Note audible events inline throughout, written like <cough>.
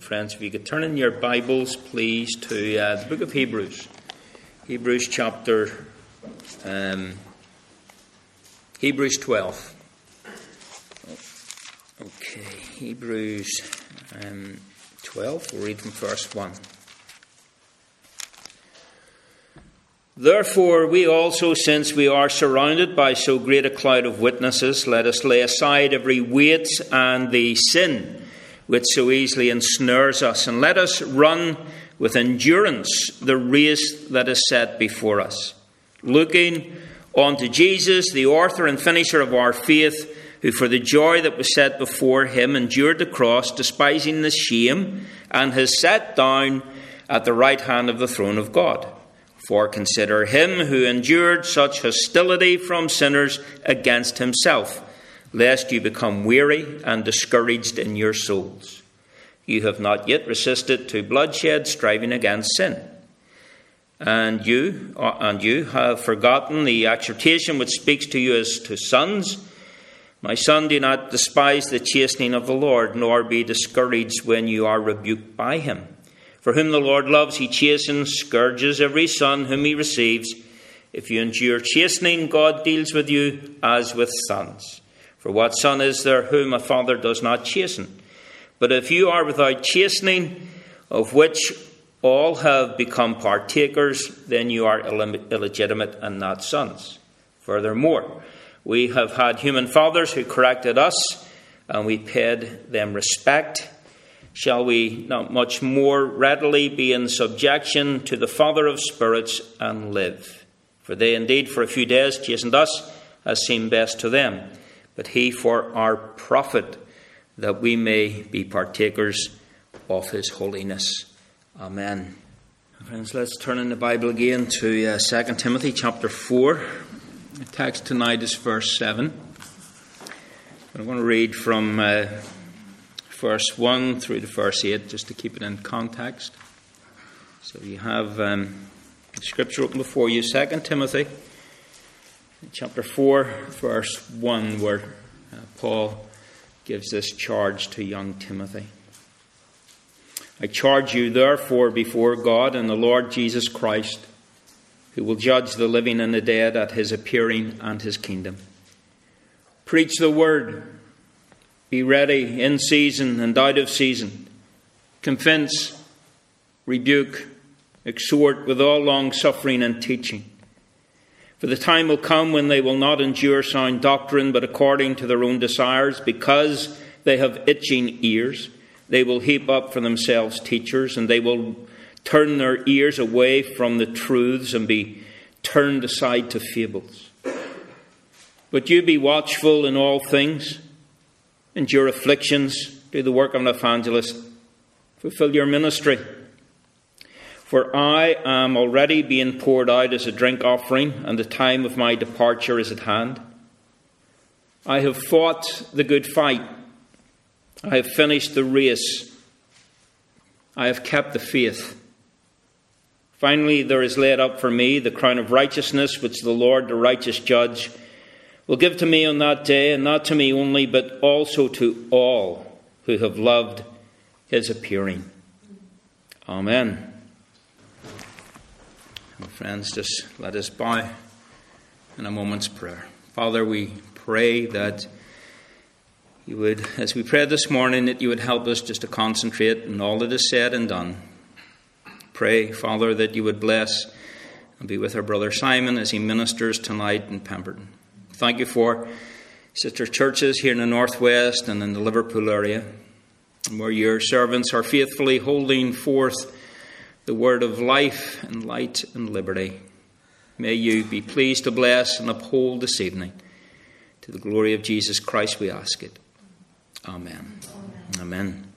Friends, if you could turn in your Bibles, please, to uh, the book of Hebrews. Hebrews chapter. Um, Hebrews 12. Okay, Hebrews um, 12. We'll read from verse 1. Therefore, we also, since we are surrounded by so great a cloud of witnesses, let us lay aside every weight and the sin which so easily ensnares us, and let us run with endurance the race that is set before us, looking unto Jesus, the author and finisher of our faith, who for the joy that was set before him endured the cross, despising the shame, and has sat down at the right hand of the throne of God. For consider him who endured such hostility from sinners against himself lest you become weary and discouraged in your souls. You have not yet resisted to bloodshed, striving against sin. And you, uh, and you have forgotten the exhortation which speaks to you as to sons. My son, do not despise the chastening of the Lord, nor be discouraged when you are rebuked by him. For whom the Lord loves, he chastens, scourges every son whom he receives. If you endure chastening, God deals with you as with sons. For what son is there whom a father does not chasten? But if you are without chastening, of which all have become partakers, then you are illegitimate and not sons. Furthermore, we have had human fathers who corrected us, and we paid them respect. Shall we not much more readily be in subjection to the Father of spirits and live? For they indeed for a few days chastened us as seemed best to them but he for our profit, that we may be partakers of his holiness. Amen. Friends, let's turn in the Bible again to uh, 2 Timothy chapter 4. The text tonight is verse 7. I'm going to read from uh, verse 1 through to verse 8 just to keep it in context. So you have um, scripture open before you, 2 Timothy chapter 4, verse 1, where uh, Paul gives this charge to young Timothy. I charge you, therefore, before God and the Lord Jesus Christ, who will judge the living and the dead at his appearing and his kingdom. Preach the word. Be ready in season and out of season. Convince, rebuke, exhort with all long suffering and teaching. For the time will come when they will not endure sound doctrine, but according to their own desires, because they have itching ears, they will heap up for themselves teachers, and they will turn their ears away from the truths and be turned aside to fables. But you be watchful in all things, endure afflictions, do the work of an evangelist, fulfill your ministry. For I am already being poured out as a drink offering, and the time of my departure is at hand. I have fought the good fight. I have finished the race. I have kept the faith. Finally, there is laid up for me the crown of righteousness, which the Lord, the righteous judge, will give to me on that day, and not to me only, but also to all who have loved his appearing. Amen. Friends, just let us bow in a moment's prayer. Father, we pray that you would, as we prayed this morning, that you would help us just to concentrate on all that is said and done. Pray, Father, that you would bless and be with our brother Simon as he ministers tonight in Pemberton. Thank you for sister churches here in the Northwest and in the Liverpool area, where your servants are faithfully holding forth the word of life and light and liberty. May you be pleased to bless and uphold this evening. To the glory of Jesus Christ, we ask it. Amen. Amen. Amen.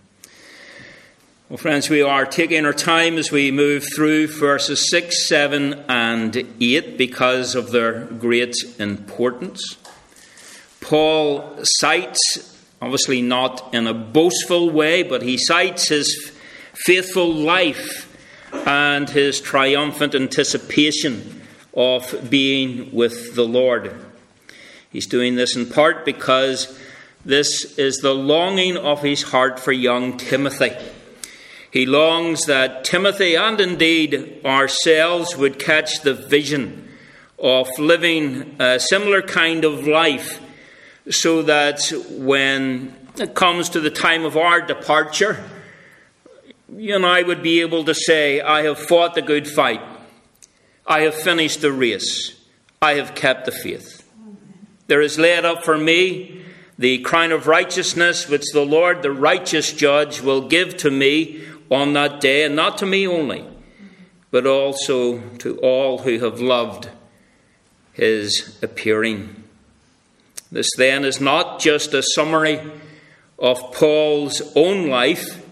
Well, friends, we are taking our time as we move through verses 6, 7, and 8 because of their great importance. Paul cites, obviously not in a boastful way, but he cites his faithful life and his triumphant anticipation of being with the Lord. He's doing this in part because this is the longing of his heart for young Timothy. He longs that Timothy and indeed ourselves would catch the vision of living a similar kind of life so that when it comes to the time of our departure, and I would be able to say, I have fought the good fight. I have finished the race. I have kept the faith. There is laid up for me the crown of righteousness which the Lord, the righteous judge, will give to me on that day, and not to me only, but also to all who have loved his appearing. This then is not just a summary of Paul's own life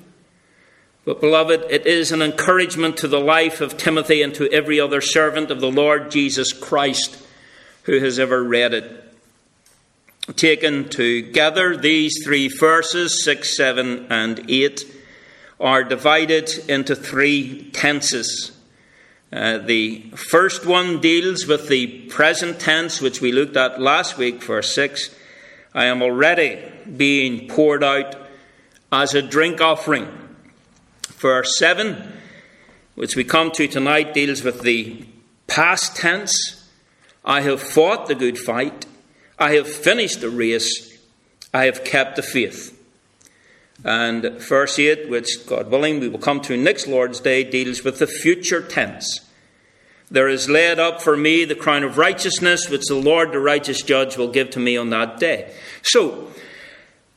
but, beloved, it is an encouragement to the life of Timothy and to every other servant of the Lord Jesus Christ who has ever read it. Taken together, these three verses, 6, 7, and 8, are divided into three tenses. Uh, the first one deals with the present tense, which we looked at last week, verse 6. I am already being poured out as a drink offering Verse 7, which we come to tonight, deals with the past tense. I have fought the good fight. I have finished the race. I have kept the faith. And verse 8, which, God willing, we will come to next Lord's Day, deals with the future tense. There is laid up for me the crown of righteousness, which the Lord, the righteous judge, will give to me on that day. So,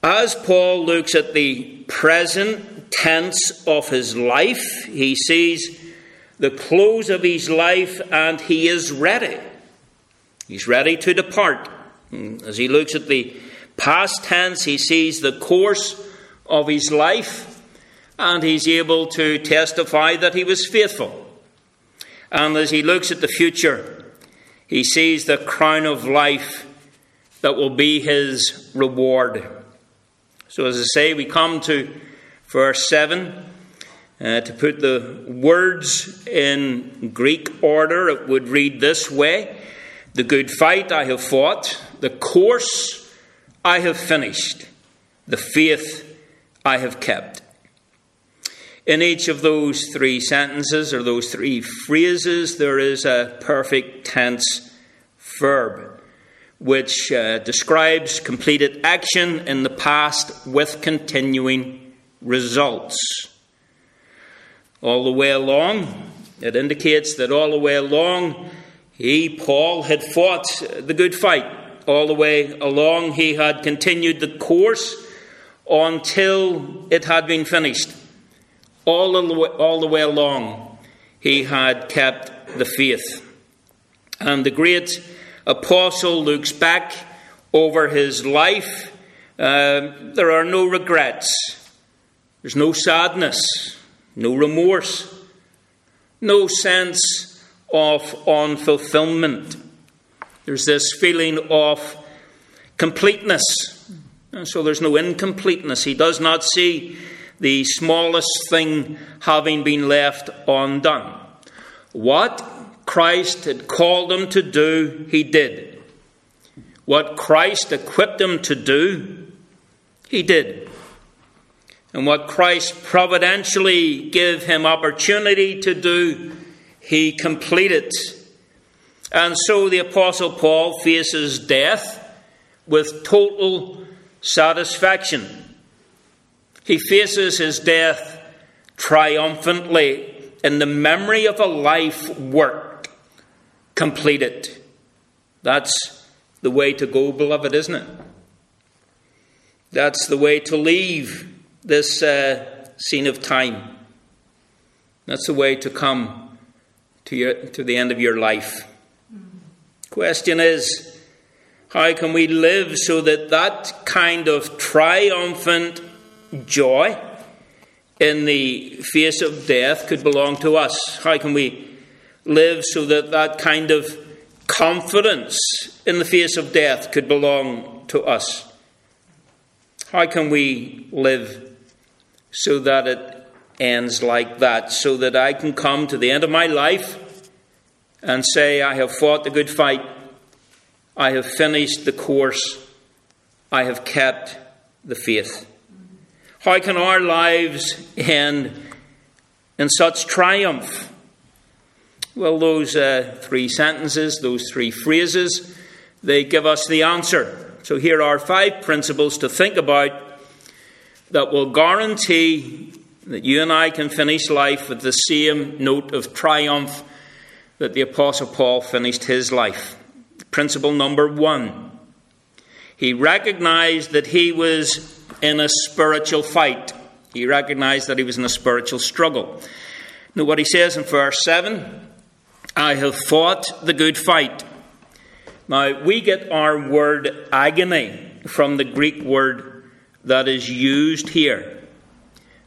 as Paul looks at the present tense of his life. He sees the close of his life and he is ready. He's ready to depart. Hmm. As he looks at the past tense, he sees the course of his life and he's able to testify that he was faithful. And as he looks at the future, he sees the crown of life that will be his reward. So, as I say, we come to verse 7. Uh, to put the words in Greek order, it would read this way The good fight I have fought, the course I have finished, the faith I have kept. In each of those three sentences or those three phrases, there is a perfect tense verb which uh, describes completed action in the past with continuing results. All the way along, it indicates that all the way along, he, Paul, had fought the good fight. All the way along, he had continued the course until it had been finished. All the way, all the way along, he had kept the faith. And the great apostle looks back over his life. Uh, there are no regrets. There's no sadness, no remorse, no sense of unfulfillment. There's this feeling of completeness. And so there's no incompleteness. He does not see the smallest thing having been left undone. What Christ had called him to do, he did. What Christ equipped him to do, he did and what Christ providentially gave him opportunity to do, he completed. And so the Apostle Paul faces death with total satisfaction. He faces his death triumphantly in the memory of a life work completed. That's the way to go, beloved, isn't it? That's the way to leave this uh, scene of time. That's the way to come to, your, to the end of your life. Question is, how can we live so that that kind of triumphant joy in the face of death could belong to us? How can we live so that that kind of confidence in the face of death could belong to us? How can we live so that it ends like that, so that I can come to the end of my life and say, I have fought the good fight, I have finished the course, I have kept the faith. How can our lives end in such triumph? Well, those uh, three sentences, those three phrases, they give us the answer. So here are five principles to think about that will guarantee that you and I can finish life with the same note of triumph that the Apostle Paul finished his life. Principle number one he recognized that he was in a spiritual fight. He recognized that he was in a spiritual struggle. Now, what he says in verse 7 I have fought the good fight. Now, we get our word agony from the Greek word that is used here.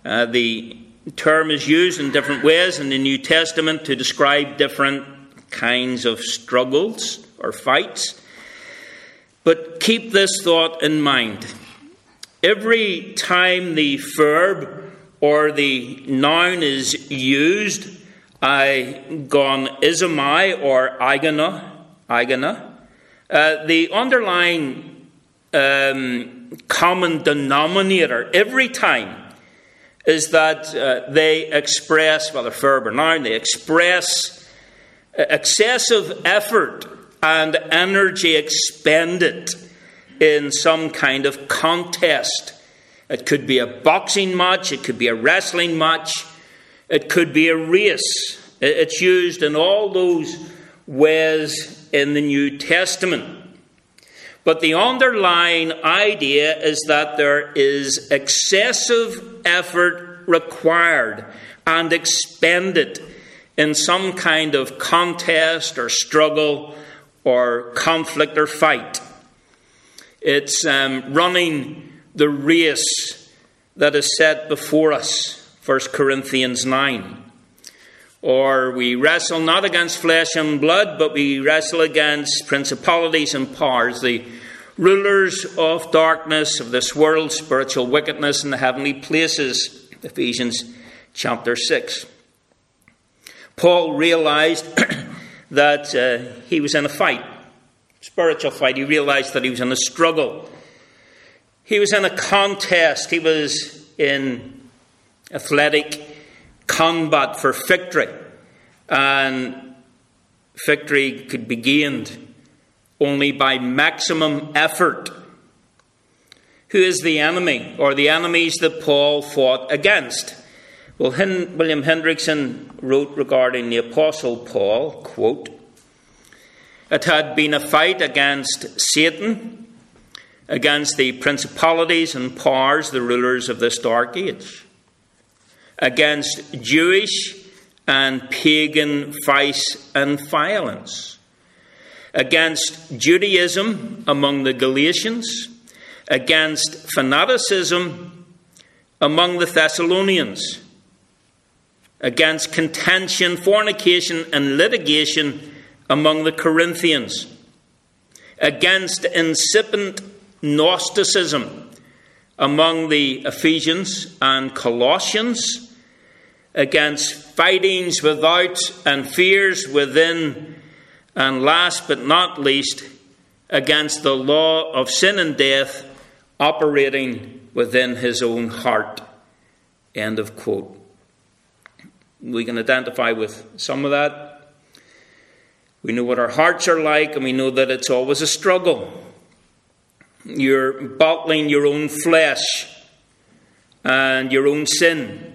Uh, the term is used in different ways in the New Testament to describe different kinds of struggles or fights. But keep this thought in mind. Every time the verb or the noun is used, agon isomai or agona, agona, uh, the underlying um, common denominator every time is that uh, they express, whether verb or noun, they express excessive effort and energy expended in some kind of contest. It could be a boxing match, it could be a wrestling match, it could be a race. It's used in all those ways in the New Testament. But the underlying idea is that there is excessive effort required and expended in some kind of contest or struggle or conflict or fight. It's um, running the race that is set before us, 1 Corinthians 9. Or we wrestle not against flesh and blood, but we wrestle against principalities and powers, the rulers of darkness of this world, spiritual wickedness in the heavenly places. Ephesians chapter 6. Paul realized <clears throat> that uh, he was in a fight, spiritual fight. He realized that he was in a struggle. He was in a contest. He was in athletic combat for victory. And victory could be gained only by maximum effort. Who is the enemy, or the enemies that Paul fought against? Well, William Hendriksen wrote regarding the Apostle Paul, quote, It had been a fight against Satan, against the principalities and powers, the rulers of this dark age, against Jewish and pagan vice and violence, against Judaism among the Galatians, against fanaticism among the Thessalonians against contention, fornication, and litigation among the Corinthians, against incipient Gnosticism among the Ephesians and Colossians, against fightings without and fears within, and last but not least, against the law of sin and death operating within his own heart. End of quote. We can identify with some of that. We know what our hearts are like, and we know that it's always a struggle. You're battling your own flesh and your own sin,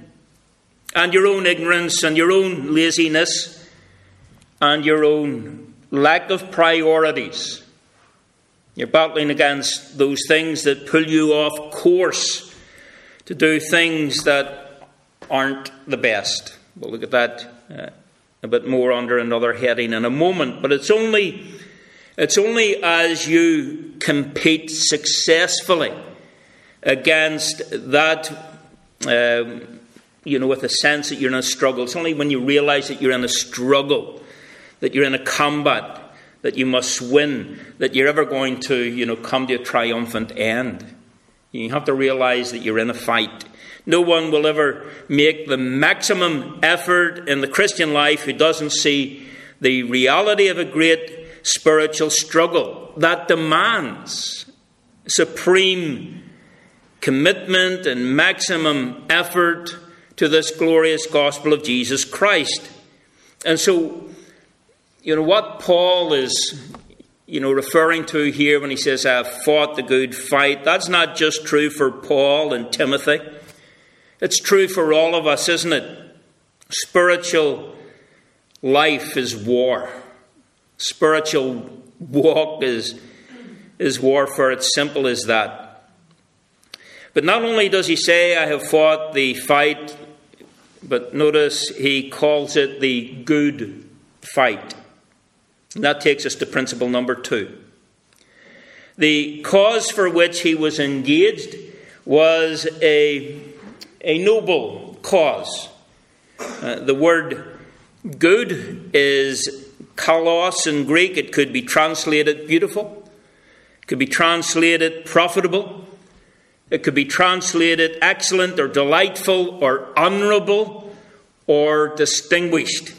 and your own ignorance, and your own laziness, and your own lack of priorities. You're battling against those things that pull you off course to do things that aren't the best. We'll look at that uh, a bit more under another heading in a moment. But it's only, it's only as you compete successfully against that, um, you know, with a sense that you're in a struggle. It's only when you realize that you're in a struggle, that you're in a combat, that you must win, that you're ever going to, you know, come to a triumphant end. You have to realize that you're in a fight. No one will ever make the maximum effort in the Christian life who doesn't see the reality of a great spiritual struggle that demands supreme commitment and maximum effort to this glorious gospel of Jesus Christ. And so, you know, what Paul is, you know, referring to here when he says, I have fought the good fight, that's not just true for Paul and Timothy. It's true for all of us, isn't it? Spiritual life is war. Spiritual walk is, is warfare. It's simple as that. But not only does he say, I have fought the fight, but notice he calls it the good fight. And that takes us to principle number two. The cause for which he was engaged was a, a noble cause. Uh, the word good is kalos in Greek. It could be translated beautiful, it could be translated profitable, it could be translated excellent or delightful or honourable or distinguished.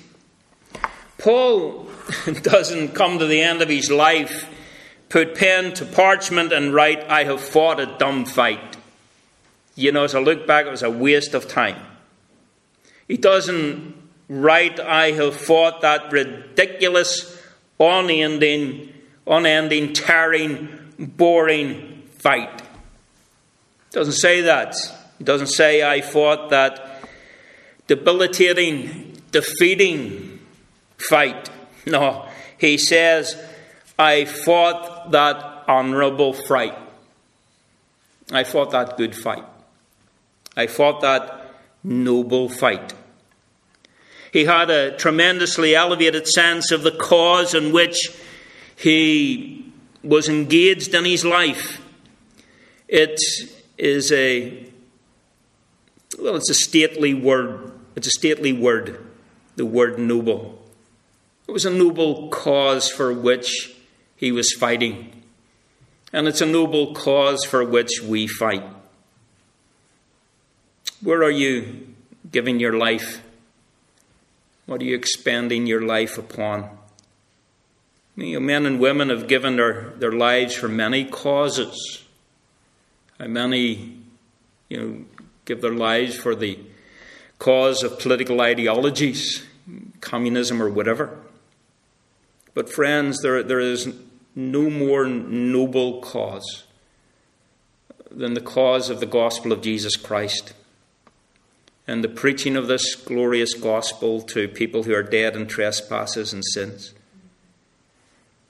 Paul <laughs> doesn't come to the end of his life, put pen to parchment, and write, I have fought a dumb fight. You know, as I look back, it was a waste of time. He doesn't write, I have fought that ridiculous, unending, unending, tearing, boring fight. Doesn't say that. It doesn't say I fought that debilitating, defeating fight. No, he says I fought that honorable fight. I fought that good fight. I fought that noble fight. He had a tremendously elevated sense of the cause in which he was engaged in his life. It is a well, it's a stately word. It's a stately word, the word noble. It was a noble cause for which he was fighting. And it's a noble cause for which we fight. Where are you giving your life? What are you expending your life upon? You know, men and women have given their, their lives for many causes. And many, you know, give their lives for the cause of political ideologies, communism or whatever. But, friends, there, there is no more noble cause than the cause of the gospel of Jesus Christ and the preaching of this glorious gospel to people who are dead in trespasses and sins.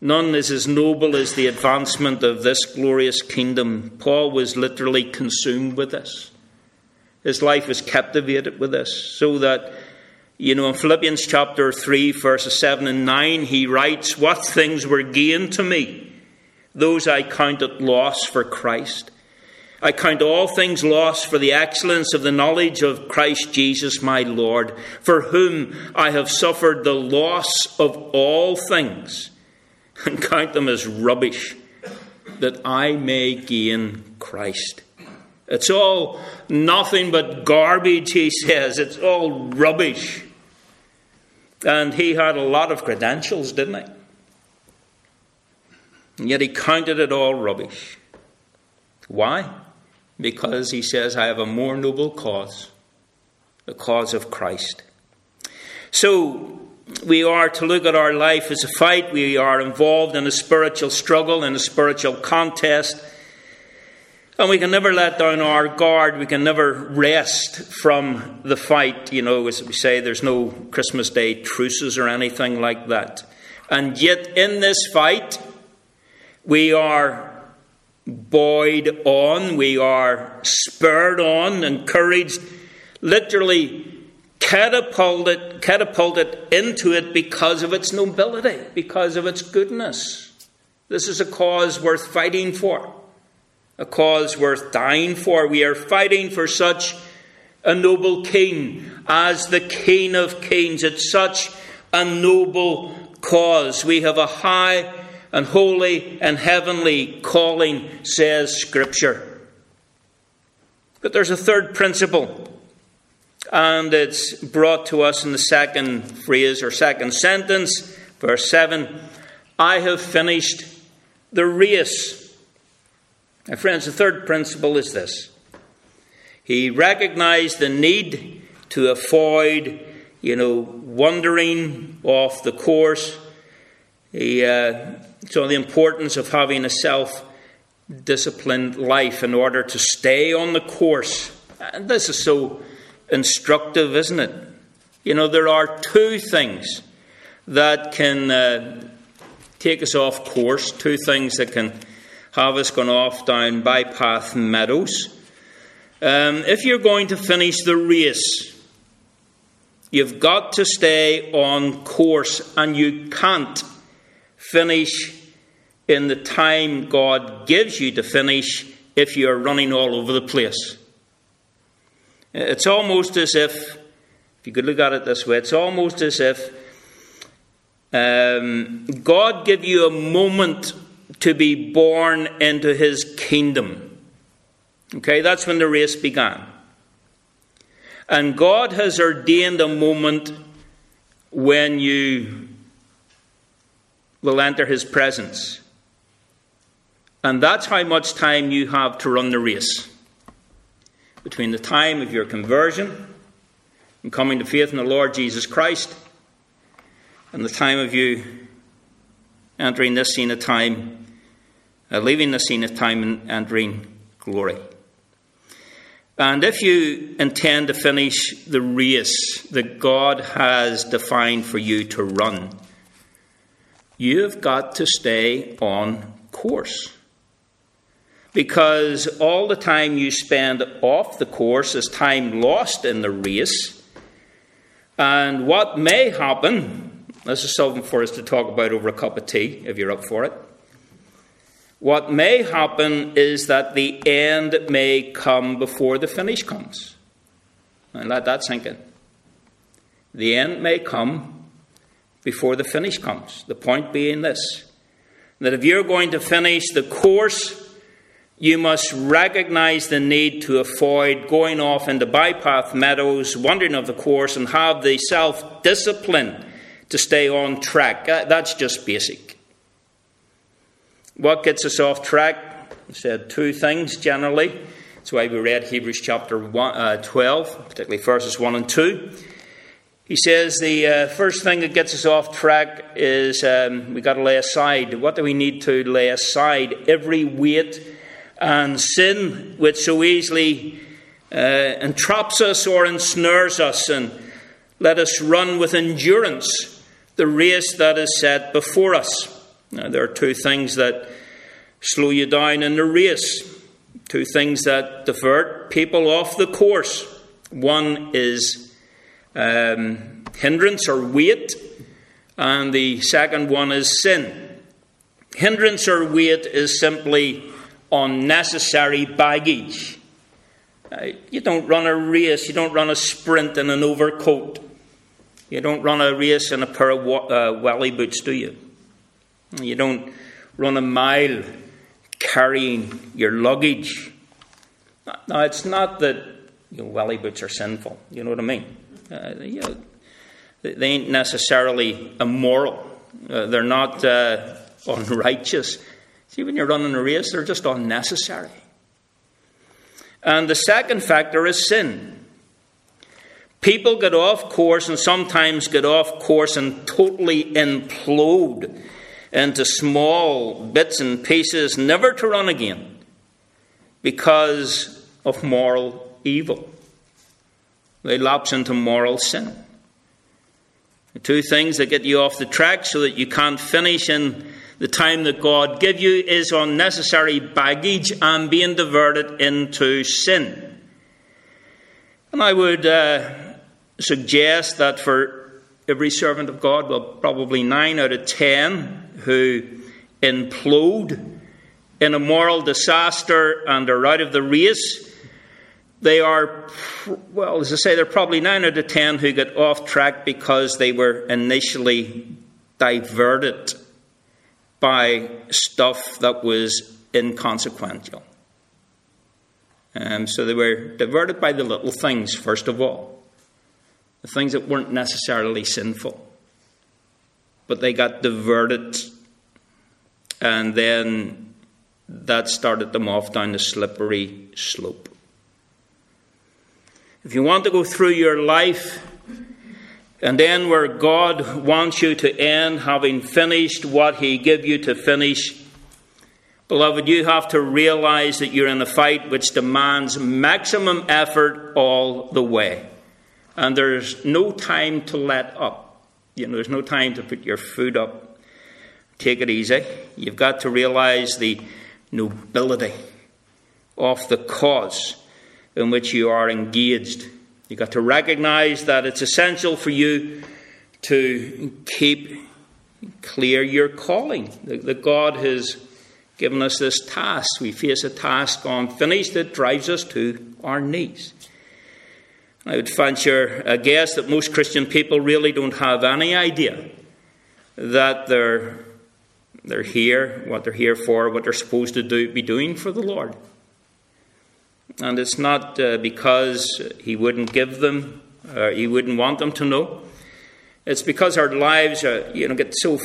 None is as noble as the advancement of this glorious kingdom. Paul was literally consumed with this. His life was captivated with this, so that, you know, in Philippians chapter 3, verses 7 and 9, he writes, What things were gain to me? Those I counted loss for Christ. I count all things lost for the excellence of the knowledge of Christ Jesus my Lord, for whom I have suffered the loss of all things, and count them as rubbish, that I may gain Christ. It's all nothing but garbage, he says. It's all rubbish. And he had a lot of credentials, didn't he? And yet he counted it all rubbish. Why? because he says, I have a more noble cause, the cause of Christ. So, we are to look at our life as a fight. We are involved in a spiritual struggle, in a spiritual contest. And we can never let down our guard. We can never rest from the fight. You know, as we say, there's no Christmas Day truces or anything like that. And yet, in this fight, we are buoyed on, we are spurred on, encouraged, literally catapulted, catapulted into it because of its nobility, because of its goodness. This is a cause worth fighting for, a cause worth dying for. We are fighting for such a noble king as the King of Kings. It's such a noble cause. We have a high and holy and heavenly calling, says Scripture. But there's a third principle, and it's brought to us in the second phrase or second sentence, verse 7 I have finished the race. My friends, the third principle is this He recognized the need to avoid, you know, wandering off the course. He uh, saw the importance of having a self disciplined life in order to stay on the course. And this is so instructive, isn't it? You know, there are two things that can uh, take us off course, two things that can have us gone off down bypath meadows. Um, if you're going to finish the race, you've got to stay on course, and you can't finish in the time God gives you to finish if you're running all over the place. It's almost as if, if you could look at it this way, it's almost as if um, God give you a moment to be born into his kingdom. Okay, that's when the race began. And God has ordained a moment when you will enter his presence. And that's how much time you have to run the race. Between the time of your conversion and coming to faith in the Lord Jesus Christ and the time of you entering this scene of time, uh, leaving the scene of time and entering glory. And if you intend to finish the race that God has defined for you to run, you've got to stay on course because all the time you spend off the course is time lost in the race. And what may happen, this is something for us to talk about over a cup of tea, if you're up for it. What may happen is that the end may come before the finish comes. And let that sink in. The end may come before the finish comes. The point being this that if you're going to finish the course you must recognize the need to avoid going off into bypath meadows, wandering off the course, and have the self discipline to stay on track. Uh, that's just basic. What gets us off track? I said two things generally. That's why we read Hebrews chapter uh, 12, particularly verses 1 and 2. He says the uh, first thing that gets us off track is um, we've got to lay aside. What do we need to lay aside? Every weight and sin, which so easily uh, entraps us or ensnares us, and let us run with endurance the race that is set before us. Now, there are two things that slow you down in the race, two things that divert people off the course. One is um, hindrance or weight, and the second one is sin. Hindrance or weight is simply unnecessary baggage. Uh, you don't run a race, you don't run a sprint in an overcoat. You don't run a race in a pair of uh, welly boots, do you? You don't run a mile carrying your luggage. Now, it's not that you know, welly boots are sinful. You know what I mean? Uh, you know, they ain't necessarily immoral. Uh, they're not uh, <laughs> unrighteous. See, when you're running a race, they're just unnecessary. And the second factor is sin. People get off course and sometimes get off course and totally implode into small bits and pieces, never to run again because of moral evil. They lapse into moral sin. The two things that get you off the track so that you can't finish in the time that God give you is unnecessary baggage and being diverted into sin. And I would uh, suggest that for every servant of God, well, probably nine out of ten who implode in a moral disaster and are out of the race, they are, well, as I say, they're probably nine out of ten who get off track because they were initially diverted by stuff that was inconsequential. And so they were diverted by the little things, first of all, the things that weren't necessarily sinful. But they got diverted, and then that started them off down the slippery slope. if you want to go through your life and then where God wants you to end, having finished what He gave you to finish, beloved, you have to realize that you're in a fight which demands maximum effort all the way. And there's no time to let up. You know, there's no time to put your foot up. Take it easy. You've got to realize the nobility of the cause in which you are engaged. You've got to recognize that it's essential for you to keep clear your calling. That God has given us this task. We face a task unfinished that drives us to our knees. I would venture a guess that most Christian people really don't have any idea that they're, they're here, what they're here for, what they're supposed to do, be doing for the Lord. And it's not uh, because He wouldn't give them, He wouldn't want them to know. It's because our lives are, you know, get so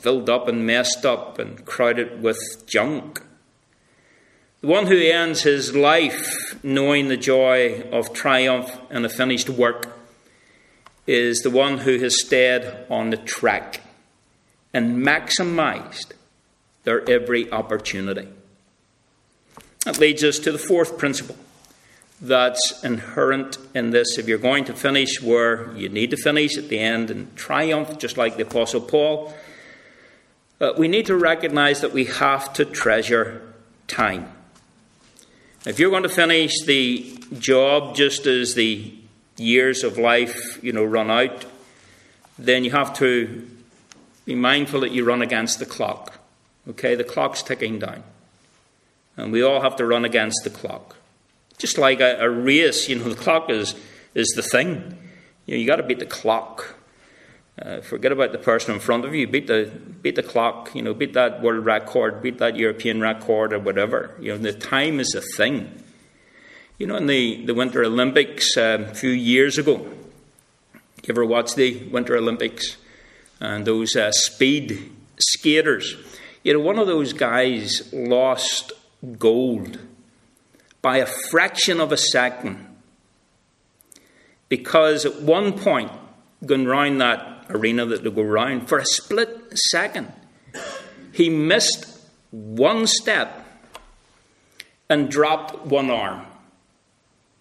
filled up and messed up and crowded with junk. The one who ends his life knowing the joy of triumph and a finished work is the one who has stayed on the track and maximized their every opportunity. That leads us to the fourth principle that's inherent in this. If you're going to finish where you need to finish at the end and triumph, just like the Apostle Paul, uh, we need to recognize that we have to treasure time. If you're going to finish the job just as the years of life, you know, run out, then you have to be mindful that you run against the clock. Okay, the clock's ticking down. And we all have to run against the clock. Just like a, a race, you know, the clock is, is the thing. You know, you got to beat the clock. Uh, forget about the person in front of you. Beat the beat the clock. You know, beat that world record. Beat that European record or whatever. You know, the time is a thing. You know, in the, the Winter Olympics um, a few years ago, you ever watch the Winter Olympics and those uh, speed skaters? You know, one of those guys lost gold by a fraction of a second because at one point, going round that arena that they go round, for a split second, he missed one step and dropped one arm.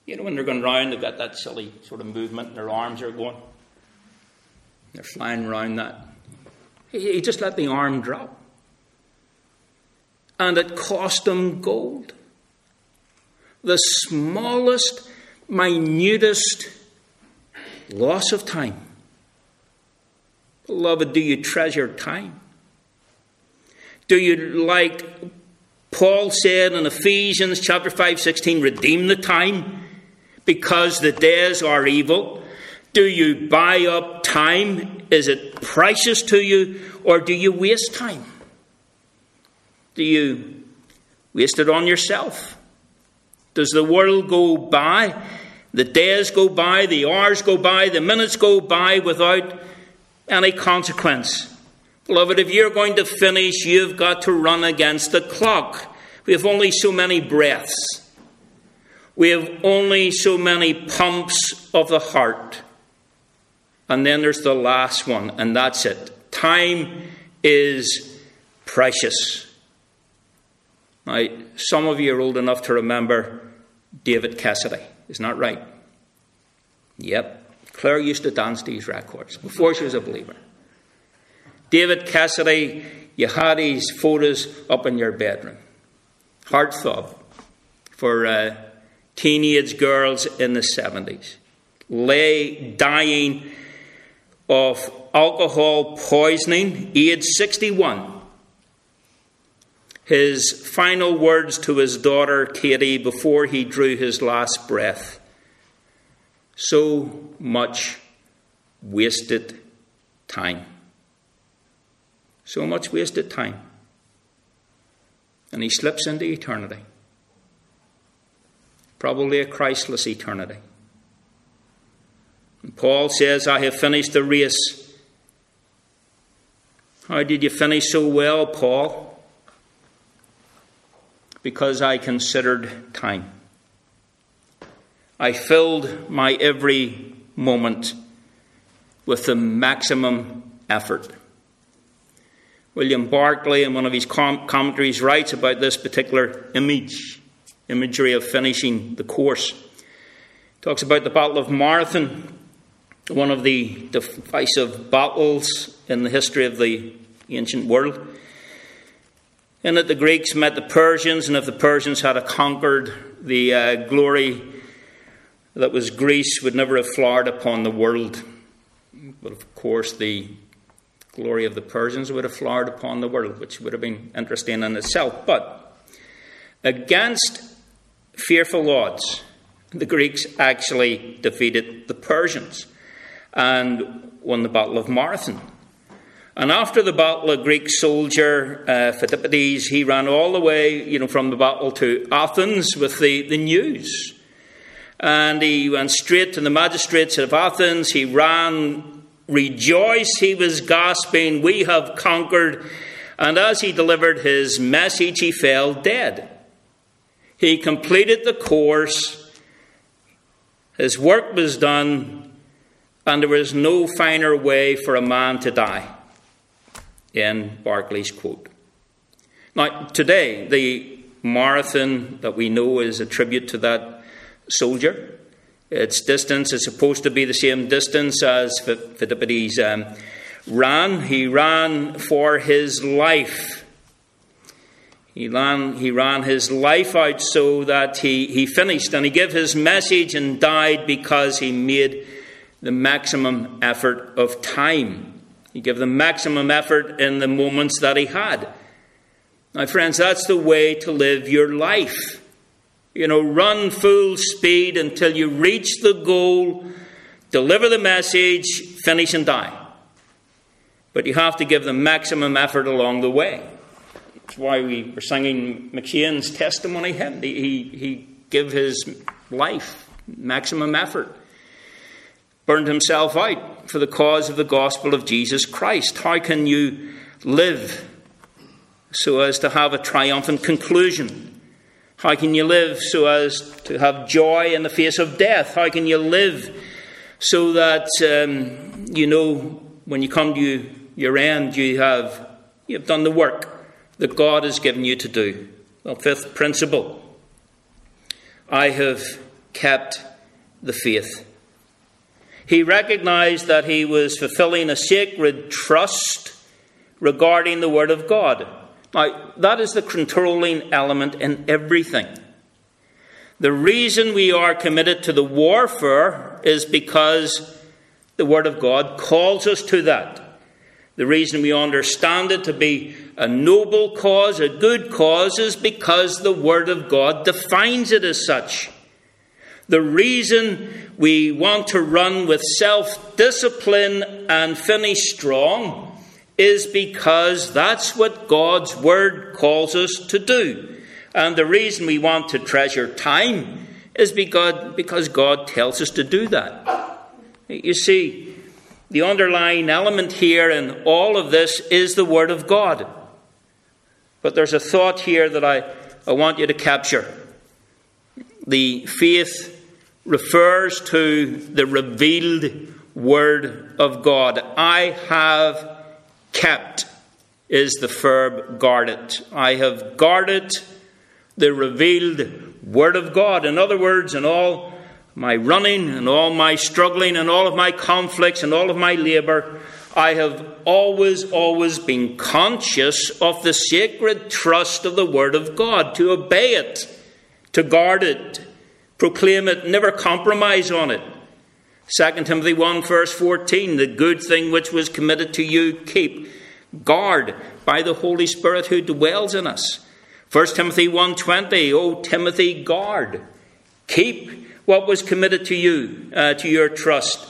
You know, when they're going round, they've got that silly sort of movement, and their arms are going. They're flying around that. He just let the arm drop and it cost them gold. The smallest, minutest loss of time. Beloved, do you treasure time? Do you, like Paul said in Ephesians chapter 5, 16, redeem the time because the days are evil? Do you buy up time? Is it precious to you, or do you waste time? Do you waste it on yourself? Does the world go by? The days go by, the hours go by, the minutes go by without any consequence. Beloved, if you're going to finish, you've got to run against the clock. We have only so many breaths. We have only so many pumps of the heart. And then there's the last one, and that's it. Time is precious. Now, some of you are old enough to remember David Cassidy. Isn't that right? Yep. Claire used to dance these records before she was a believer. David Cassidy, you had his photos up in your bedroom. Heartthrob for uh, teenage girls in the 70s. Lay dying of alcohol poisoning, age 61 his final words to his daughter Katie before he drew his last breath. So much wasted time. So much wasted time. And he slips into eternity. Probably a Christless eternity. And Paul says, I have finished the race. How did you finish so well, Paul? Because I considered time. I filled my every moment with the maximum effort. William Barclay, in one of his com- commentaries, writes about this particular image, imagery of finishing the course. He talks about the Battle of Marathon, one of the decisive battles in the history of the ancient world. In it, the Greeks met the Persians, and if the Persians had conquered, the uh, glory that was Greece would never have flowered upon the world. But of course, the glory of the Persians would have flowered upon the world, which would have been interesting in itself. But against fearful odds, the Greeks actually defeated the Persians and won the Battle of Marathon. And after the battle, a Greek soldier, uh, Phidippides, he ran all the way, you know, from the battle to Athens with the, the news. And he went straight to the magistrates of Athens. He ran, rejoiced, he was gasping, We have conquered. And as he delivered his message, he fell dead. He completed the course, his work was done, and there was no finer way for a man to die in Barclay's quote. Now, today, the marathon that we know is a tribute to that soldier. Its distance is supposed to be the same distance as Phidippides um, ran. He ran for his life. He ran, he ran his life out so that he, he finished and he gave his message and died because he made the maximum effort of time. He gave the maximum effort in the moments that he had. My friends, that's the way to live your life. You know, run full speed until you reach the goal, deliver the message, finish and die. But you have to give the maximum effort along the way. That's why we were singing McCheyne's testimony hymn. He, he gave his life maximum effort burned himself out for the cause of the gospel of Jesus Christ. How can you live so as to have a triumphant conclusion? How can you live so as to have joy in the face of death? How can you live so that um, you know when you come to your end, you have you have done the work that God has given you to do? Well, fifth principle: I have kept the faith. He recognized that he was fulfilling a sacred trust regarding the Word of God. Now, that is the controlling element in everything. The reason we are committed to the warfare is because the Word of God calls us to that. The reason we understand it to be a noble cause, a good cause, is because the Word of God defines it as such. The reason we want to run with self discipline and finish strong is because that's what God's Word calls us to do. And the reason we want to treasure time is because, because God tells us to do that. You see, the underlying element here in all of this is the Word of God. But there's a thought here that I, I want you to capture. The faith refers to the revealed Word of God. I have kept is the verb guarded. I have guarded the revealed Word of God. In other words, in all my running and all my struggling and all of my conflicts and all of my labour, I have always, always been conscious of the sacred trust of the Word of God, to obey it, to guard it, Proclaim it, never compromise on it. 2 Timothy 1, verse 14 The good thing which was committed to you, keep. Guard by the Holy Spirit who dwells in us. 1 Timothy 1:20, O Timothy, guard. Keep what was committed to you, uh, to your trust,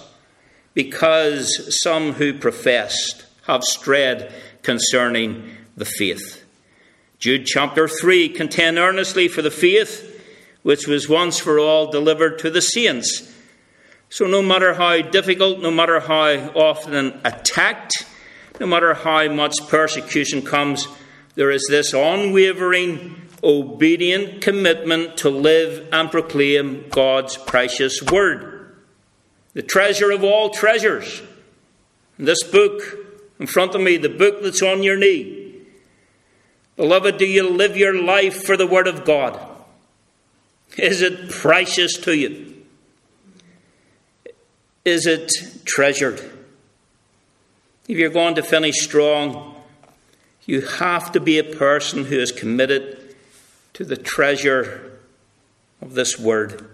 because some who professed have strayed concerning the faith. Jude chapter 3, contend earnestly for the faith which was once for all delivered to the saints. So, no matter how difficult, no matter how often attacked, no matter how much persecution comes, there is this unwavering obedient commitment to live and proclaim God's precious word. The treasure of all treasures. This book in front of me, the book that's on your knee. Beloved, do you live your life for the word of God? Is it precious to you? Is it treasured? If you're going to finish strong, you have to be a person who is committed to the treasure of this word.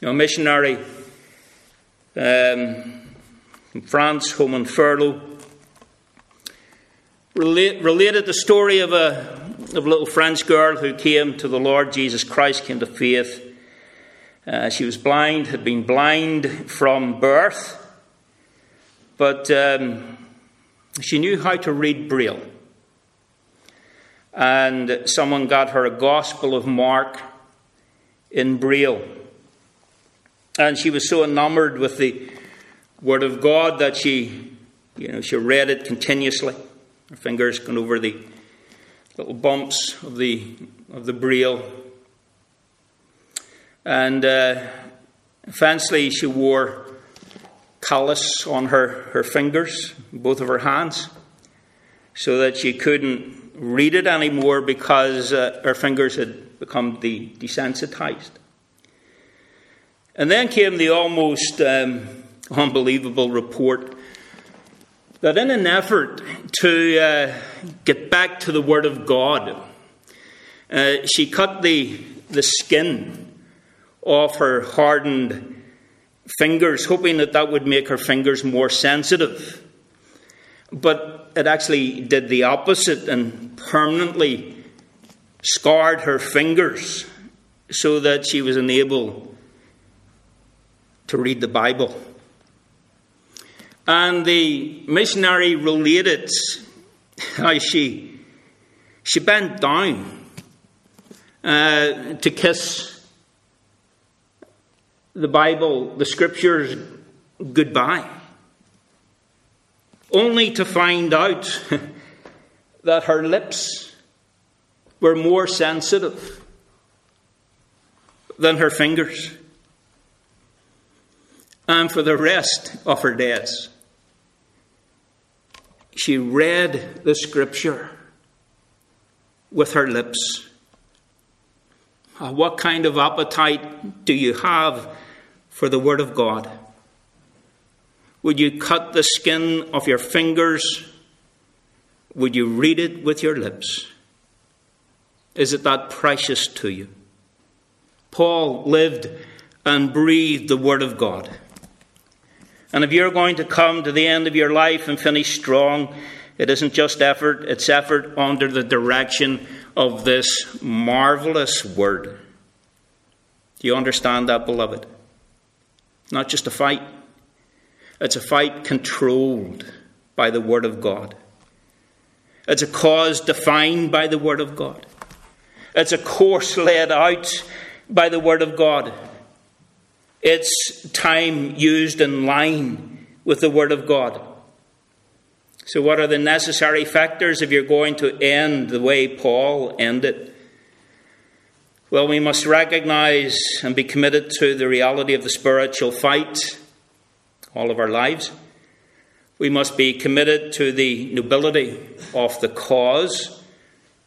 You know, a missionary um, in France, home on furlough, relate, related the story of a, of a little French girl who came to the Lord Jesus Christ, came to faith. Uh, she was blind, had been blind from birth, but um, she knew how to read Braille and someone got her a Gospel of Mark in Braille. And she was so enamored with the Word of God that she, you know, she read it continuously. Her fingers going over the little bumps of the of the Braille. And uh, she wore callus on her, her fingers, both of her hands, so that she couldn't read it anymore because uh, her fingers had become de- desensitized. And then came the almost um, unbelievable report that in an effort to uh, get back to the Word of God, uh, she cut the, the skin off her hardened fingers, hoping that that would make her fingers more sensitive. But it actually did the opposite and permanently scarred her fingers so that she was unable to read the Bible. And the missionary related <laughs> how she, she bent down uh, to kiss the Bible, the scriptures, goodbye only to find out <laughs> that her lips were more sensitive than her fingers. And for the rest of her days, she read the scripture with her lips. Uh, what kind of appetite do you have for the Word of God? Would you cut the skin of your fingers? Would you read it with your lips? Is it that precious to you? Paul lived and breathed the Word of God. And if you're going to come to the end of your life and finish strong, it isn't just effort, it's effort under the direction of this marvelous Word. Do you understand that, beloved? Not just a fight, it's a fight controlled by the Word of God. It's a cause defined by the Word of God. It's a course laid out by the Word of God. It's time used in line with the Word of God. So, what are the necessary factors if you're going to end the way Paul ended? Well, we must recognize and be committed to the reality of the spiritual fight all of our lives. We must be committed to the nobility of the cause.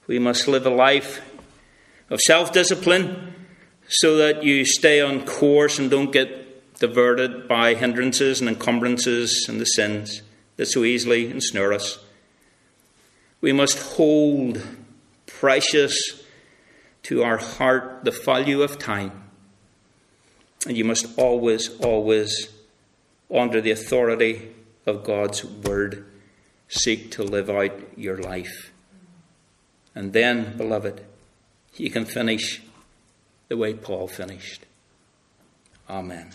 We must live a life of self discipline so that you stay on course and don't get diverted by hindrances and encumbrances and the sins that so easily ensnare us. We must hold precious to our heart the value of time. And you must always, always under the authority of God's word, seek to live out your life. And then, beloved, you can finish the way Paul finished. Amen.